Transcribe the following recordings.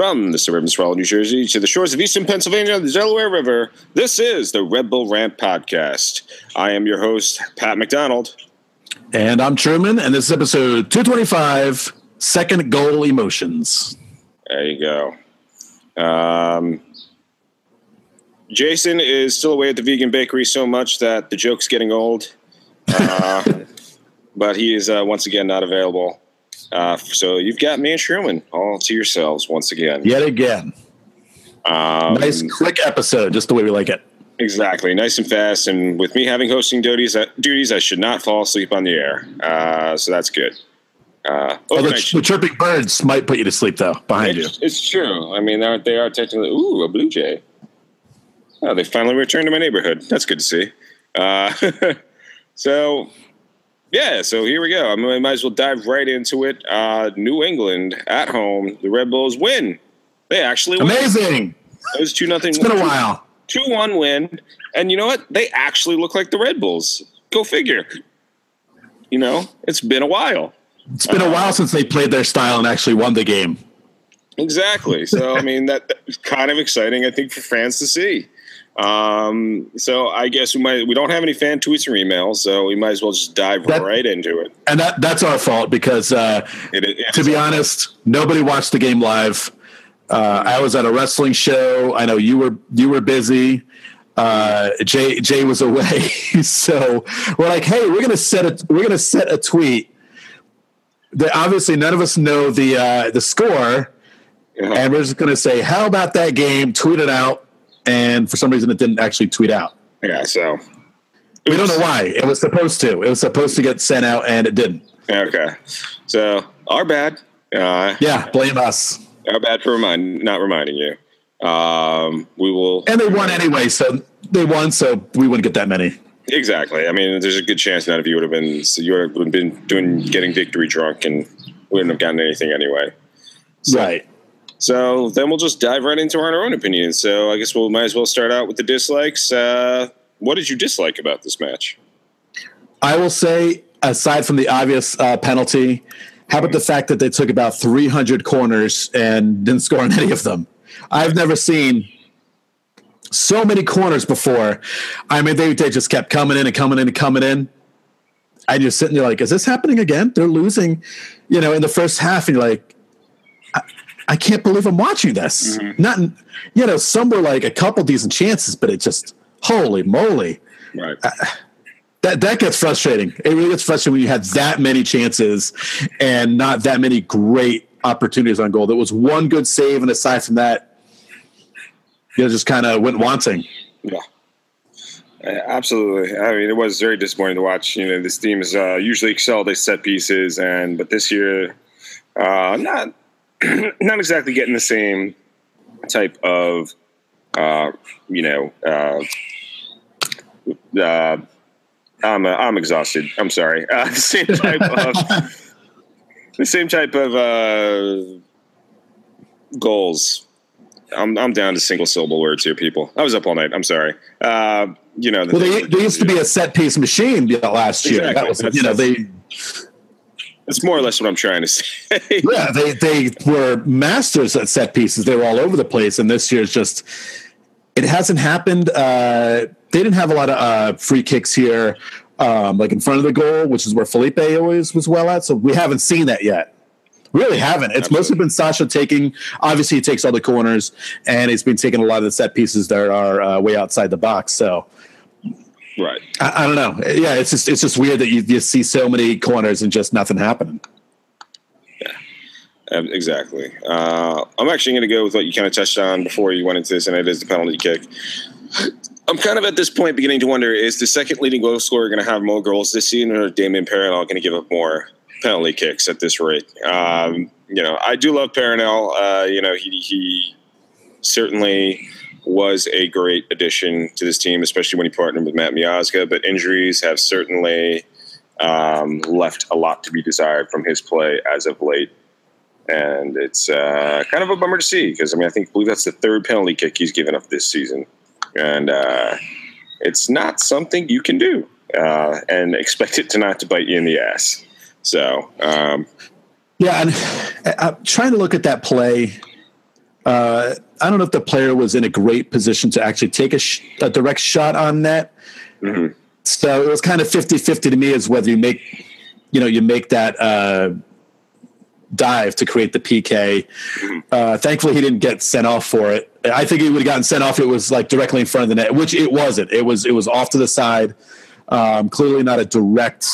From the suburban sprawl of New Jersey to the shores of eastern Pennsylvania and the Delaware River, this is the Red Bull Rant Podcast. I am your host, Pat McDonald. And I'm Truman, and this is episode 225 Second Goal Emotions. There you go. Um, Jason is still away at the vegan bakery so much that the joke's getting old. Uh, but he is uh, once again not available. Uh, so you've got me and Truman all to yourselves once again. Yet again. Um, nice quick episode, just the way we like it. Exactly, nice and fast. And with me having hosting duties, uh, duties, I should not fall asleep on the air. Uh, so that's good. Uh, oh, the, the, chirping birds might put you to sleep, though, behind it's, you. It's true. I mean, they are technically. Ooh, a blue jay. Oh, they finally returned to my neighborhood. That's good to see. Uh, so yeah, so here we go. I, mean, I might as well dive right into it. Uh, New England at home, the Red Bulls win. They actually win. amazing. It was two nothing. It's been a while. Two one win, and you know what? They actually look like the Red Bulls. Go figure. You know, it's been a while. It's been a uh, while since they played their style and actually won the game. Exactly. So I mean, that, that's kind of exciting. I think for fans to see. Um, so I guess we might we don't have any fan tweets or emails, so we might as well just dive that, right into it. And that that's our fault because uh, it, it, to be honest, nobody watched the game live. Uh, I was at a wrestling show. I know you were you were busy. Uh, Jay Jay was away, so we're like, hey, we're gonna set a we're gonna set a tweet. That obviously none of us know the uh, the score, yeah. and we're just gonna say, how about that game? Tweet it out and for some reason it didn't actually tweet out. Yeah, so we don't know why. It was supposed to. It was supposed to get sent out, and it didn't. Okay, so our bad. Uh, yeah, blame us. Our bad for remind not reminding you. Um, we will, and they won anyway. So they won, so we wouldn't get that many. Exactly. I mean, there's a good chance none of you would have been. So you would have been doing getting victory drunk, and wouldn't have gotten anything anyway. So, right. So then we'll just dive right into our own opinions. So I guess we'll might as well start out with the dislikes. Uh, what did you dislike about this match? I will say, aside from the obvious uh, penalty, how about the fact that they took about 300 corners and didn't score on any of them? I've never seen so many corners before. I mean, they, they just kept coming in and coming in and coming in. And you're sitting there like, is this happening again? They're losing, you know, in the first half, and you're like, I can't believe I'm watching this. Mm-hmm. Not, you know, some were like a couple decent chances, but it just, holy moly. Right. Uh, that that gets frustrating. It really gets frustrating when you had that many chances and not that many great opportunities on goal. There was one good save, and aside from that, you know, just kind of went wanting. Yeah. Absolutely. I mean, it was very disappointing to watch. You know, this team has uh, usually excelled at set pieces, and but this year, uh, not not exactly getting the same type of, uh, you know, uh, uh, I'm uh, I'm exhausted. I'm sorry. Uh, the same type of the same type of uh, goals. I'm I'm down to single syllable words here, people. I was up all night. I'm sorry. Uh, you know, the well, they, there used to be a set piece machine last year. Exactly. That was, that's, you know, they that's more or less what I'm trying to say. yeah, they they were masters at set pieces. They were all over the place, and this year's just it hasn't happened. Uh, they didn't have a lot of uh, free kicks here, um, like in front of the goal, which is where Felipe always was well at. So we haven't seen that yet. Really haven't. It's Absolutely. mostly been Sacha taking. Obviously, he takes all the corners, and he's been taking a lot of the set pieces that are uh, way outside the box. So Right. I, I, don't know. Yeah, it's just it's just weird that you, you see so many corners and just nothing happening. Yeah, exactly. Uh, I'm actually going to go with what you kind of touched on before you went into this, and it is the penalty kick. I'm kind of at this point beginning to wonder: is the second leading goal scorer going to have more goals this season, or Damien Damian going to give up more penalty kicks at this rate? Um, you know, I do love Perrinelle. Uh, you know, he he certainly was a great addition to this team, especially when he partnered with Matt Miazga. But injuries have certainly um, left a lot to be desired from his play as of late. And it's uh, kind of a bummer to see because I mean I think I believe that's the third penalty kick he's given up this season, and uh, it's not something you can do uh, and expect it to not to bite you in the ass. So um, yeah, and I'm uh, trying to look at that play Uh, I don't know if the player was in a great position to actually take a, sh- a direct shot on net. Mhm. So it was kind of 50 50 to me as whether you make, you know, you make that uh, dive to create the PK. Uh, thankfully, he didn't get sent off for it. I think he would have gotten sent off. If it was like directly in front of the net, which it wasn't. It was it was off to the side. Um, clearly not a direct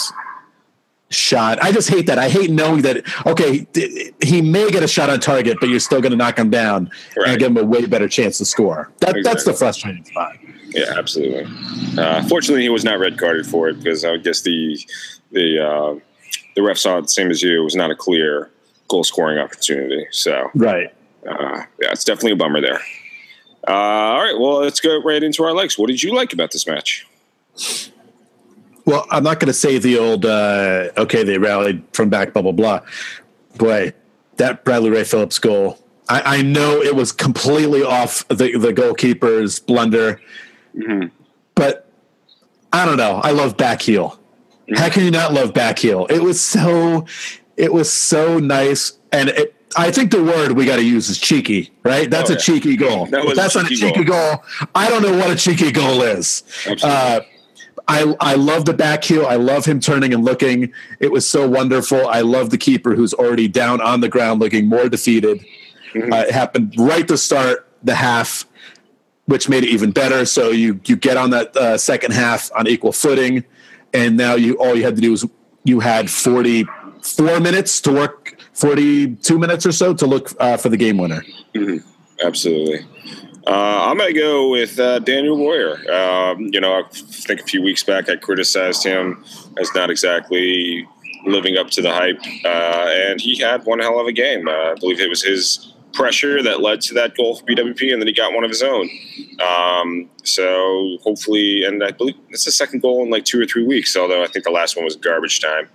shot. I just hate that. I hate knowing that. Okay, he may get a shot on target, but you're still going to knock him down Right. and give him a way better chance to score. That, That's the frustrating spot. Yeah, absolutely. Uh, fortunately, he was not red carded for it because I guess the the uh, the ref saw it the same as you. It was not a clear goal scoring opportunity. So Right. uh, yeah, it's definitely a bummer there. Uh, all right, well, let's go right into our likes. What did you like about this match? Well, I'm not going to say the old, uh, okay, they rallied from back, blah, blah, blah. Boy, that Bradley Wright Phillips goal, I, I know it was completely off the, the goalkeeper's blunder, but I don't know. I love back heel. How can you not love back heel? It was so, it was so nice. And it, I think the word we got to use is cheeky, right? That's Oh, a cheeky goal. That was a that's not a cheeky cheeky goal. I don't know what a cheeky goal is. Absolutely. Uh, I I love the back heel. I love him turning and looking. It was so wonderful. I love the keeper who's already down on the ground, looking more defeated. Mm-hmm. Uh, it happened right to start the half, which made it even better. So you you get on that uh, second half on equal footing, and now you all you had to do was you had forty four minutes to work, forty two minutes or so to look uh, for the game winner. Absolutely. Uh, I'm going to go with uh, Daniel Royer. Um, you know, I think a few weeks back I criticized him as not exactly living up to the hype, uh, and he had one hell of a game. Uh, I believe it was his pressure that led to that goal for BWP, and then he got one of his own. Um, so hopefully, and I believe it's the second goal in like two or three weeks, although I think the last one was garbage time.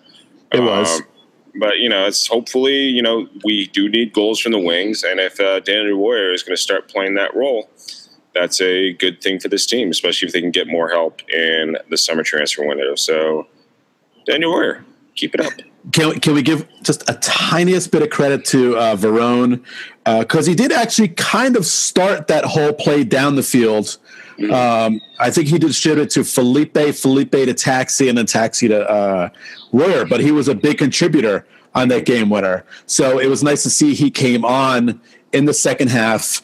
It was. Um, but you know, it's hopefully you know we do need goals from the wings, and if uh, Daniel Royer is going to start playing that role, that's a good thing for this team, especially if they can get more help in the summer transfer window. So, Daniel Royer, keep it up. Can, can we give just a tiniest bit of credit to uh, Veron because he did actually kind of start that whole play down the field. Um, I think he distributed to Felipe, Felipe to Taxi, and then Taxi to uh, Royer, but he was a big contributor on that game winner. So it was nice to see he came on in the second half.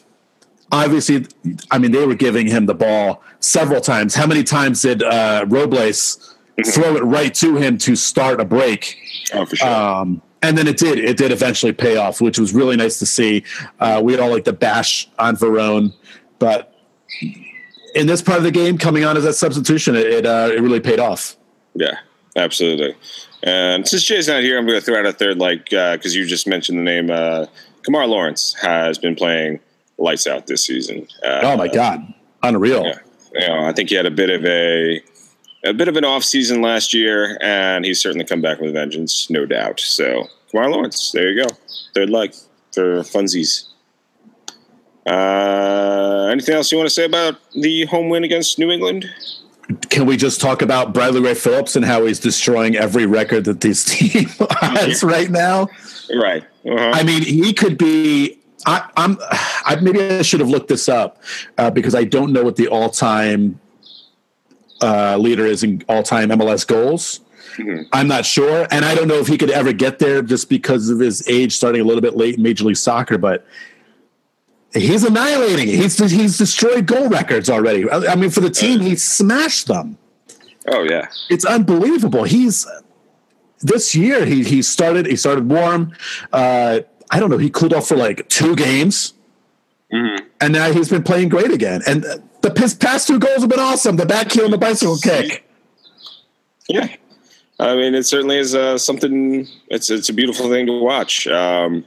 Obviously, I mean, they were giving him the ball several times. How many times did uh, Robles throw it right to him to start a break? Oh, for sure. Um, and then it did. It did eventually pay off, which was really nice to see. Uh, we all like the bash on Veron, but in this part of the game, coming on as that substitution, it it, uh, it really paid off. yeah, absolutely. And since Jay's not here, I'm going to throw out a third, like because you just mentioned the name. Uh, Kemar Lawrence has been playing lights out this season. Uh, Oh my god, unreal! Yeah. you know, I think he had a bit of a a bit of an off season last year, and he's certainly come back with a vengeance, no doubt. So, Kemar Lawrence, there you go, third leg for funsies. Uh, anything else you want to say about the home win against New England? Can we just talk about Bradley Wright Phillips and how he's destroying every record that this team has right now? Right. Uh-huh. I mean, he could be. I, I'm. I, maybe I should have looked this up uh, because I don't know what the all-time uh, leader is in all-time MLS goals. I'm not sure, and I don't know if he could ever get there just because of his age, starting a little bit late in Major League Soccer. But he's annihilating. He's he's destroyed goal records already. I, I mean, for the team, he smashed them oh yeah. it's unbelievable. He's this year he he started he started warm. Uh, I don't know. He cooled off for like two games, and now he's been playing great again. And the past two goals have been awesome. The back heel and the bicycle kick. Yeah. I mean, it certainly is uh, something. It's it's a beautiful thing to watch. Um,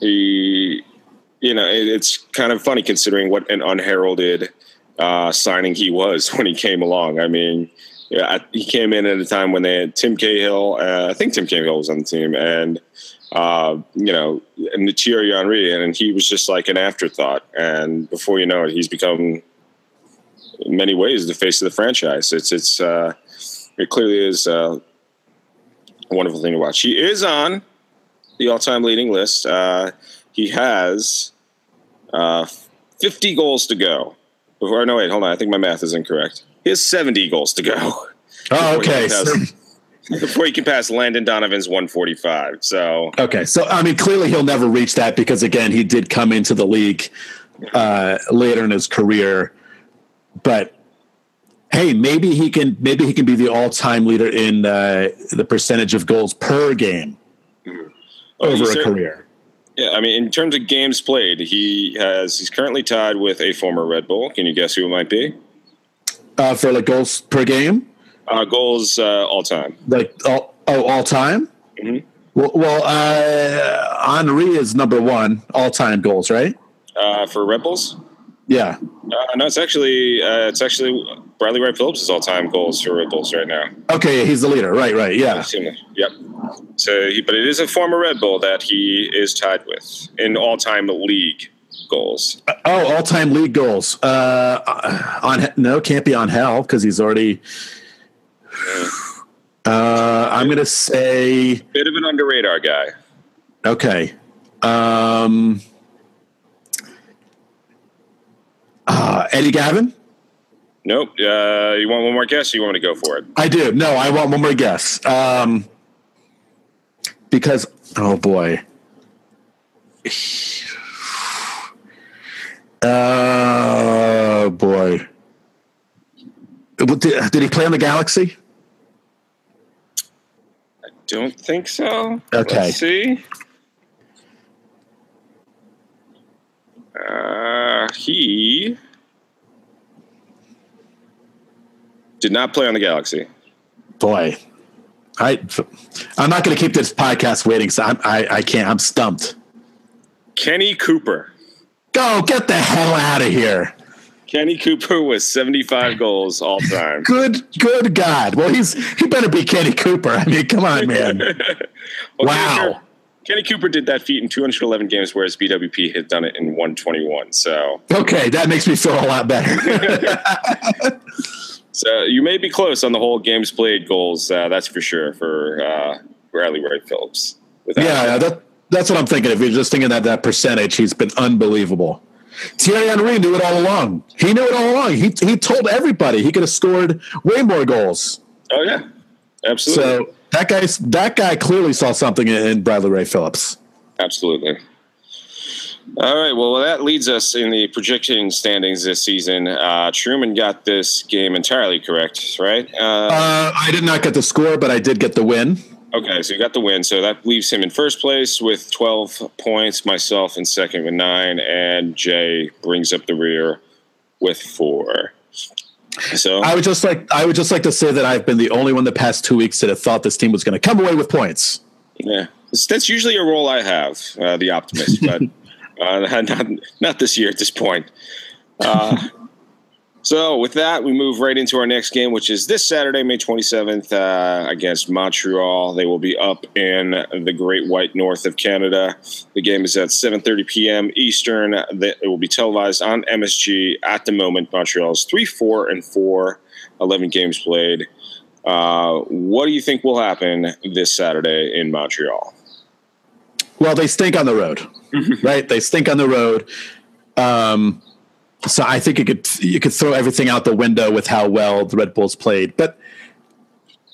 he, you know, it, it's kind of funny considering what an unheralded uh, signing he was when he came along. I mean, yeah, I, he came in at a time when they had Tim Cahill. Uh, I think Tim Cahill was on the team, and uh, you know, and the Thierry Henry, and he was just like an afterthought. And before you know it, he's become, in many ways, the face of the franchise. It's it's. Uh, it clearly is uh, a wonderful thing to watch. He is on the all-time leading list. Uh, he has Uh, 50 goals to go. Before, no, wait, hold on. I think my math is incorrect. He has 70 goals to go. Oh, okay. Before he, pass, before he can pass Landon Donovan's 145. So, okay. So, I mean, clearly he'll never reach that because, again, he did come into the league uh, later in his career. But hey, maybe he can maybe he can be the all time leader in uh, the percentage of goals per game mm-hmm. over a career. Yeah, I mean, in terms of games played, he has he's currently tied with a former Red Bull. Can you guess who it might be? Uh, for like goals per game, uh, goals uh, all time. Like all, oh, all time. Mm-hmm. Well, well uh, Henry is number one all time goals, right? Uh, for Red Bulls. Yeah. Uh, no, it's actually uh, it's actually Bradley Wright Phillips' all time goals for Red Bulls right now. Okay, he's the leader. Right, right, yeah. Yep. So, he, but it is a former Red Bull that he is tied with in all time league goals. Uh, oh, all time league goals. Uh, on no, can't be Angel because he's already. Uh, I'm gonna say bit of an under radar guy. Okay. Um, Uh, Eddie Gaven? Nope. Uh, you want one more guess? you want me to go for it? I do. No, I want one more guess. Um, because oh boy. Oh boy. Did, did he play on the Galaxy? Don't think so. Okay. Let's see. Uh, he did not play on the Galaxy. Boy, I I'm not going to keep this podcast waiting. So I'm, I I can't. I'm stumped. Kenny Cooper. Go get the hell out of here. Kenny Cooper with 75 goals all time. Good, good God. Well, he's he better be Kenny Cooper. I mean, come on, man. well, wow. Kenny Cooper did that feat in 211 games, whereas BWP had done it in 121. So okay, that makes me feel a lot better. so you may be close on the whole games played goals. Uh, that's for sure for uh, Bradley Wright Phillips. Yeah, that, that's what I'm thinking. If you're just thinking that that percentage, he's been unbelievable. Thierry Henry knew it all along. He knew it all along. He he told everybody he could have scored way more goals. Oh yeah, absolutely. So that guy, that guy clearly saw something in Bradley Wright Phillips. Absolutely. All right. Well, that leads us in the projection standings this season. Uh, Truman got this game entirely correct, right? Uh, uh, I did not get the score, but I did get the win. Okay, so you got the win. So that leaves him in first place with 12 points, myself in second with nine, and Jay brings up the rear with four. So I would just like I would just like to say that I've been the only one the past two weeks that have thought this team was going to come away with points. Yeah, that's usually a role I have, uh, the optimist, but uh, not not this year at this point. Uh, so with that, we move right into our next game, which is this Saturday, May 27th, uh, against Montreal. They will be up in the Great White North of Canada. The game is at 7:30 p.m. Eastern. It will be televised on MSG. At the moment, Montreal is three, four, and four. 11 games played. Uh, what do you think will happen this Saturday in Montreal? Well, they stink on the road, right? They stink on the road. Um, so I think you could you could throw everything out the window with how well the Red Bulls played, but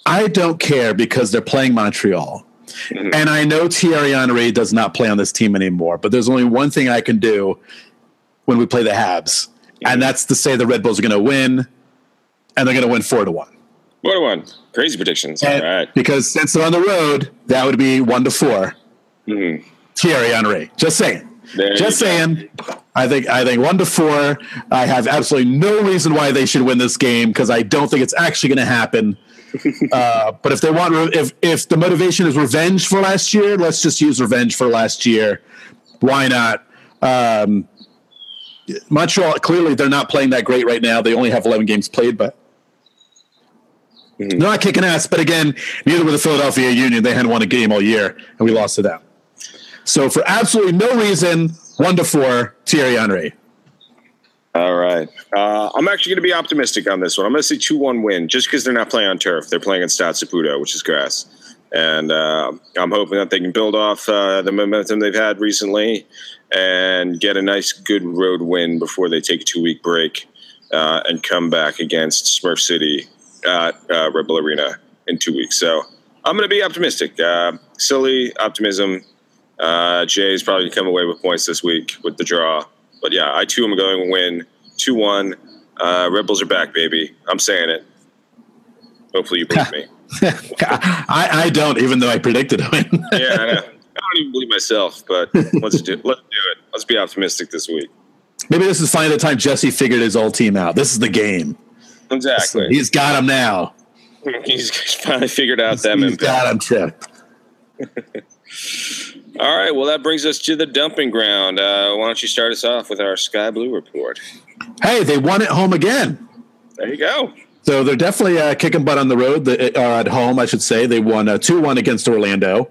I don't care because they're playing Montreal. Mm-hmm. And I know Thierry Henry does not play on this team anymore, but there's only one thing I can do when we play the Habs, mm-hmm. and that's to say the Red Bulls are going to win, and they're going to win four to one. Four to one, crazy predictions. And All right, because since they're on the road, that would be one to 4 mm-hmm. Thierry Henry, just saying. There Just saying. I think I think one to four. I have absolutely no reason why they should win this game because I don't think it's actually going to happen. uh, but if they want, if if the motivation is revenge for last year, let's just use revenge for last year. Why not? Um, Montreal clearly they're not playing that great right now. They only have 11 games played, but mm-hmm. they're not kicking ass. But again, neither were the Philadelphia Union. They hadn't won a game all year, and we lost to them. So for absolutely no reason, one to four, Thierry Henry. All right. Uh, I'm actually going to be optimistic on this one. I'm going to say 2 1 win just because they're not playing on turf. They're playing in Stade Saputo, which is grass. And uh, I'm hoping that they can build off uh, the momentum they've had recently and get a nice, good road win before they take a two week break uh, and come back against Smurf City at uh, Red Arena in two weeks. So I'm going to be optimistic. Uh, silly optimism. Uh, Jay's probably going to come away with points this week with the draw. But yeah, I too am going to win 2 1. Uh, Red Bulls are back, baby. I'm saying it. Hopefully you believe me. I, I don't, even though I predicted a win. yeah, I know. I don't even believe myself, but let's do let's do it. Let's be optimistic this week. Maybe this is finally the time Jesse figured his old team out. This is the game. Exactly. He's got him now. He's finally figured out that. He's got him tripped. All right. Well, that brings us to the dumping ground. Uh, why don't you start us off with our Sky Blue report? Hey, they won at home again. There you go. So they're definitely uh, kicking butt on the road. The, uh, at home, I should say. They won uh, two one against Orlando.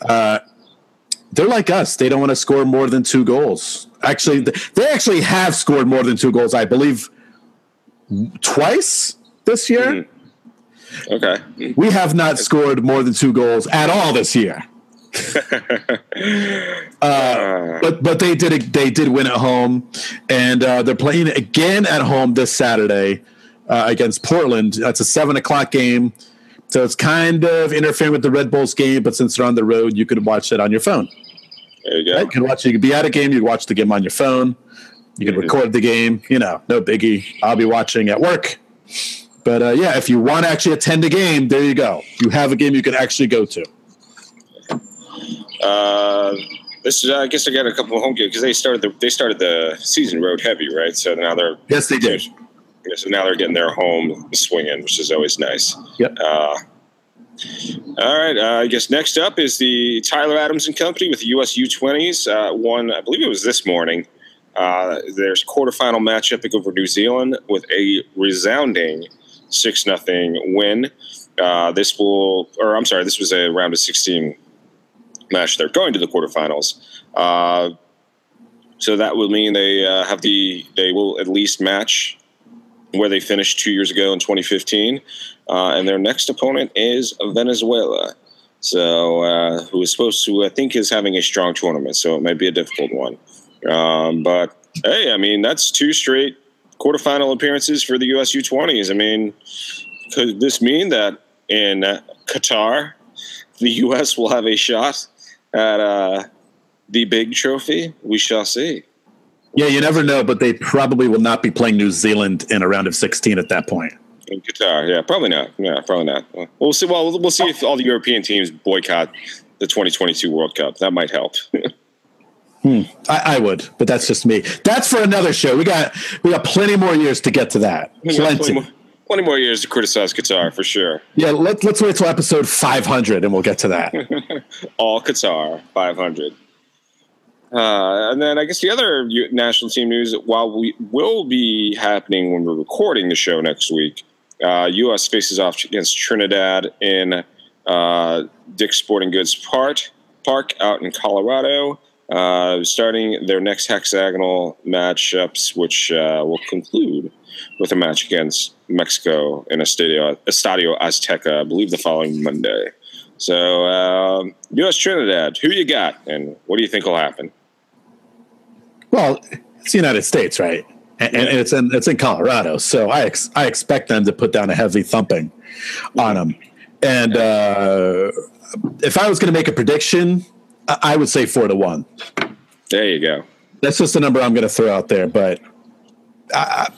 Uh, they're like us. They don't want to score more than two goals. Actually, they actually have scored more than two goals. I believe twice this year. Mm-hmm. Okay. We have not scored more than two goals at all this year. uh, but but they did they did win at home, and uh, they're playing again at home this Saturday uh, against Portland. That's a seven o'clock game, so it's kind of interfering with the Red Bulls game. But since they're on the road, you could watch it on your phone. There you go. Right? You can watch. You could be at a game. You watch the game on your phone. You can record the game. You know, no biggie. I'll be watching at work. But uh, yeah, if you want to actually attend a game, there you go. You have a game you can actually go to. Uh, this is, I guess, I got a couple of home games because they started the they started the season road heavy, right? So now they're yes, they did. So now they're getting their home swinging, which is always nice. Yep. Uh, all right. Uh, I guess next up is the Tyler Adams and Company with the US U20s. Uh, one, I believe it was this morning. Uh, there's quarterfinal matchup over New Zealand with a resounding six nothing win. Uh, this will, or I'm sorry, this was a round of 16 match. They're going to the quarterfinals. Uh, so that will mean they uh, have the they will at least match where they finished two years ago in 2015. Uh, and their next opponent is Venezuela. So, uh, who is supposed to, I think, is having a strong tournament. So it might be a difficult one. Um, but hey, I mean, that's two straight quarterfinal appearances for the US U20s. I mean, could this mean that in Qatar, the US will have a shot at uh, the big trophy? We shall see. Yeah, you never know, but they probably will not be playing New Zealand in a round of 16 at that point. In Qatar, yeah, probably not. Yeah, probably not. We'll see. Well, we'll see if all the European teams boycott the 2022 World Cup. That might help. hmm. I, I, would, but that's just me. That's for another show. We got we got plenty more years to get to that. Plenty. Plenty, more, years to criticize Qatar for sure. Yeah, let, let's wait till episode 500 and we'll get to that. all Qatar 500. Uh, and then I guess the other national team news, while we will be happening when we're recording the show next week, uh, U.S. faces off against Trinidad in uh, Dick's Sporting Goods Park, Park out in Colorado, uh, starting their next hexagonal matchups, which uh, will conclude with a match against Mexico in a Estadio, Estadio Azteca, I believe the following Monday. So, U.S. Um, Trinidad, who you got, and what do you think will happen? Well, it's the United States, right? And, and it's in it's in Colorado, so I ex, I expect them to put down a heavy thumping on them. And uh, if I was going to make a prediction, I would say four to one. There you go. That's just the number I'm going to throw out there, but I,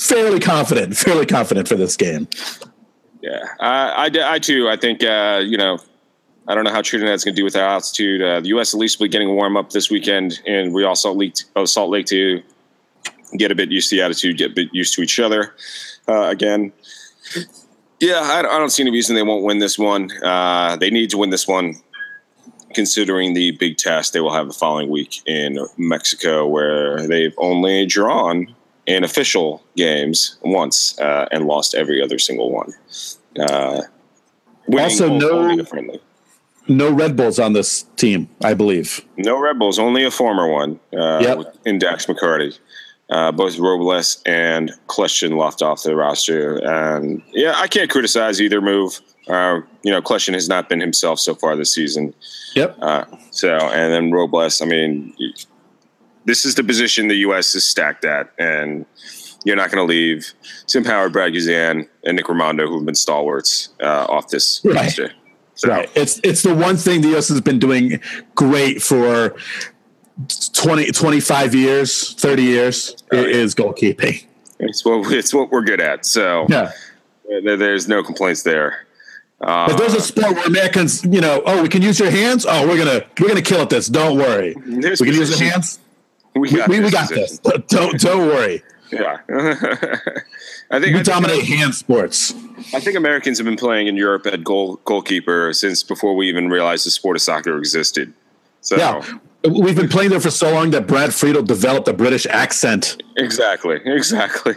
fairly confident, fairly confident for this game. Yeah, I, I, I too. I think uh, you know I don't know how Trinidad's going to do with that altitude. Uh, the U.S. at least will be getting warm up this weekend, and we all Salt Lake, uh, Salt Lake to get a bit used to the attitude, get a bit used to each other uh, again. Yeah, I, I, don't see any reason they won't win this one. Uh, they need to win this one, considering the big test they will have the following week in Mexico, where they've only drawn in official games once uh, and lost every other single one. Uh, also, no no Red Bulls on this team, I believe. No Red Bulls, only a former one uh, yep. in Dax McCarty. Uh, both Robles and Kljestan left off the roster. And yeah, I can't criticize either move. Uh, you know, Kljestan has not been himself so far this season. Yep. Uh, so, and then Robles, I mean, this is the position the U.S. is stacked at, and you're not going to leave Tim Howard, Brad Guzan, and Nick Rimando, who've been stalwarts uh, off this Right. roster. So, Right. It's it's the one thing the U.S. has been doing great for 20, 25 years, 30 years Oh, yeah. is goalkeeping. It's what it's what we're good at. So Yeah. there- there's no complaints there. Uh, But there's a sport where Americans, you know, oh, we can use your hands. Oh, we're gonna we're gonna kill at this. Don't worry. We can use the hands. We We, got, we, we this got this. Don't don't worry. Yeah. I think We I think, dominate hand sports. I think Americans have been playing in Europe at goal goalkeeper since before we even realized the sport of soccer existed. So Yeah. We've been playing there for so long that Brad Friedel developed a British accent. exactly, exactly.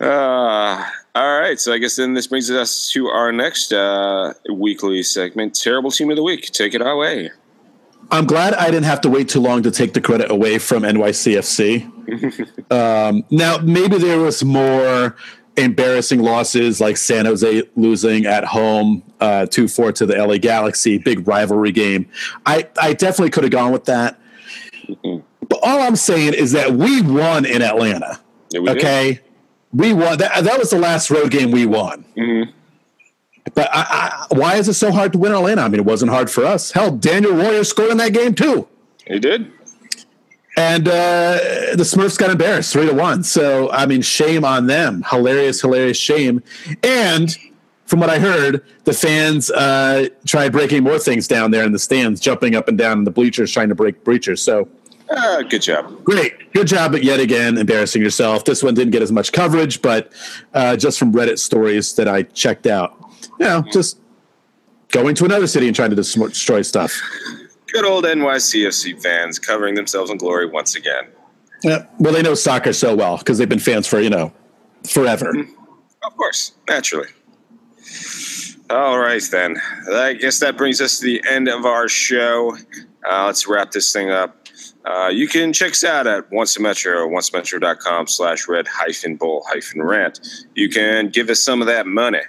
uh, all right, so I guess then this brings us to our next uh, weekly segment, terrible team of the week. Take it away. I'm glad I didn't have to wait too long to take the credit away from NYCFC. um, now, maybe there was more embarrassing losses like San Jose losing at home uh, 2 4 to the LA Galaxy, big rivalry game. I, I definitely could have gone with that. But all I'm saying is that we won in Atlanta. Yeah, we did. Okay. We won. That, that was the last road game we won. Mhm. But I, I, why is it so hard to win Atlanta? I mean, it wasn't hard for us. Hell, Daniel Royer scored in that game too. He did. And uh, the Smurfs got embarrassed three to one. So I mean, shame on them. Hilarious, hilarious shame. And from what I heard, the fans uh, tried breaking more things down there in the stands, jumping up and down in the bleachers, trying to break bleachers. So Uh, good job. great, good job, but yet again, embarrassing yourself. This one didn't get as much coverage, but uh, just from Reddit stories that I checked out, you know, just going to another city and trying to destroy stuff. Good old NYCFC fans covering themselves in glory once again. Yeah. Well, they know soccer so well because they've been fans for you know forever. Of course, naturally. All right, then. I guess that brings us to the end of our show. Uh, let's wrap this thing up. Uh, you can check us out at once a metro, oncemetro.com slash red hyphen bull hyphen rant. You can give us some of that money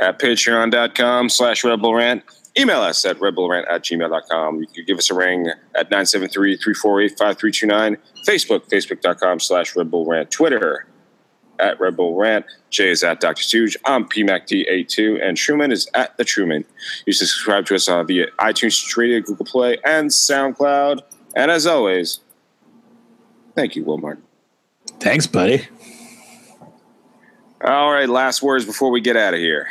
at patreon.com slash red bull rant. Email us at redbullrant at gmail.com. You can give us a ring at 973-348-5329. Facebook, facebook.com slash red bull rant. Twitter, at Red Bull Rant. Jay is at Dr. Stooge. I'm PMACDA2, And Truman is at The Truman. You subscribe to us uh, via iTunes, Stitcher, Google Play, and SoundCloud. And as always, thank you, Wilmart. Thanks, buddy. All right, last words before we get out of here.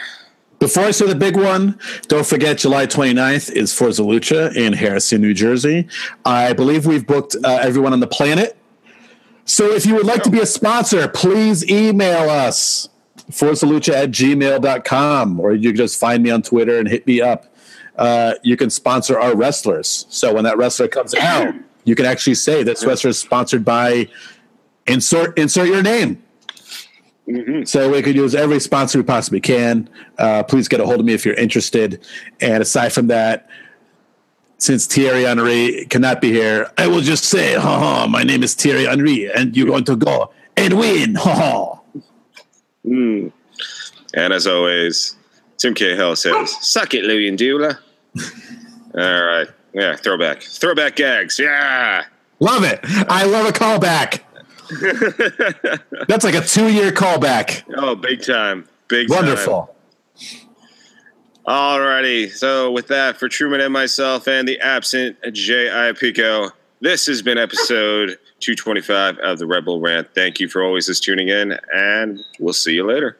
Before I say the big one, don't forget July 29th is Forza Lucha in Harrison, New Jersey. I believe we've booked uh, everyone on the planet. So if you would like to be a sponsor, please email us, forzalucha at gmail.com, or you can just find me on Twitter and hit me up. Uh, you can sponsor our wrestlers. So when that wrestler comes out, you can actually say this wrestler is sponsored by insert insert your name. So we could use every sponsor we possibly can. Uh, please get a hold of me if you're interested. And aside from that, since Thierry Henry cannot be here, I will just say, ha ha, my name is Thierry Henry, and you're going to go and win, ha ha. Mm. And as always, Tim Cahill says, suck it, Louie and Dula. All right. Yeah, throwback. Throwback gags. Yeah. Love it. I love a callback. That's like a two year callback. Oh, big time. Big time. Wonderful. Alrighty. So with that, for Truman and myself and the absent J.I. Pico, this has been episode 225 of the Red Bull Rant. Thank you for always just tuning in, and we'll see you later.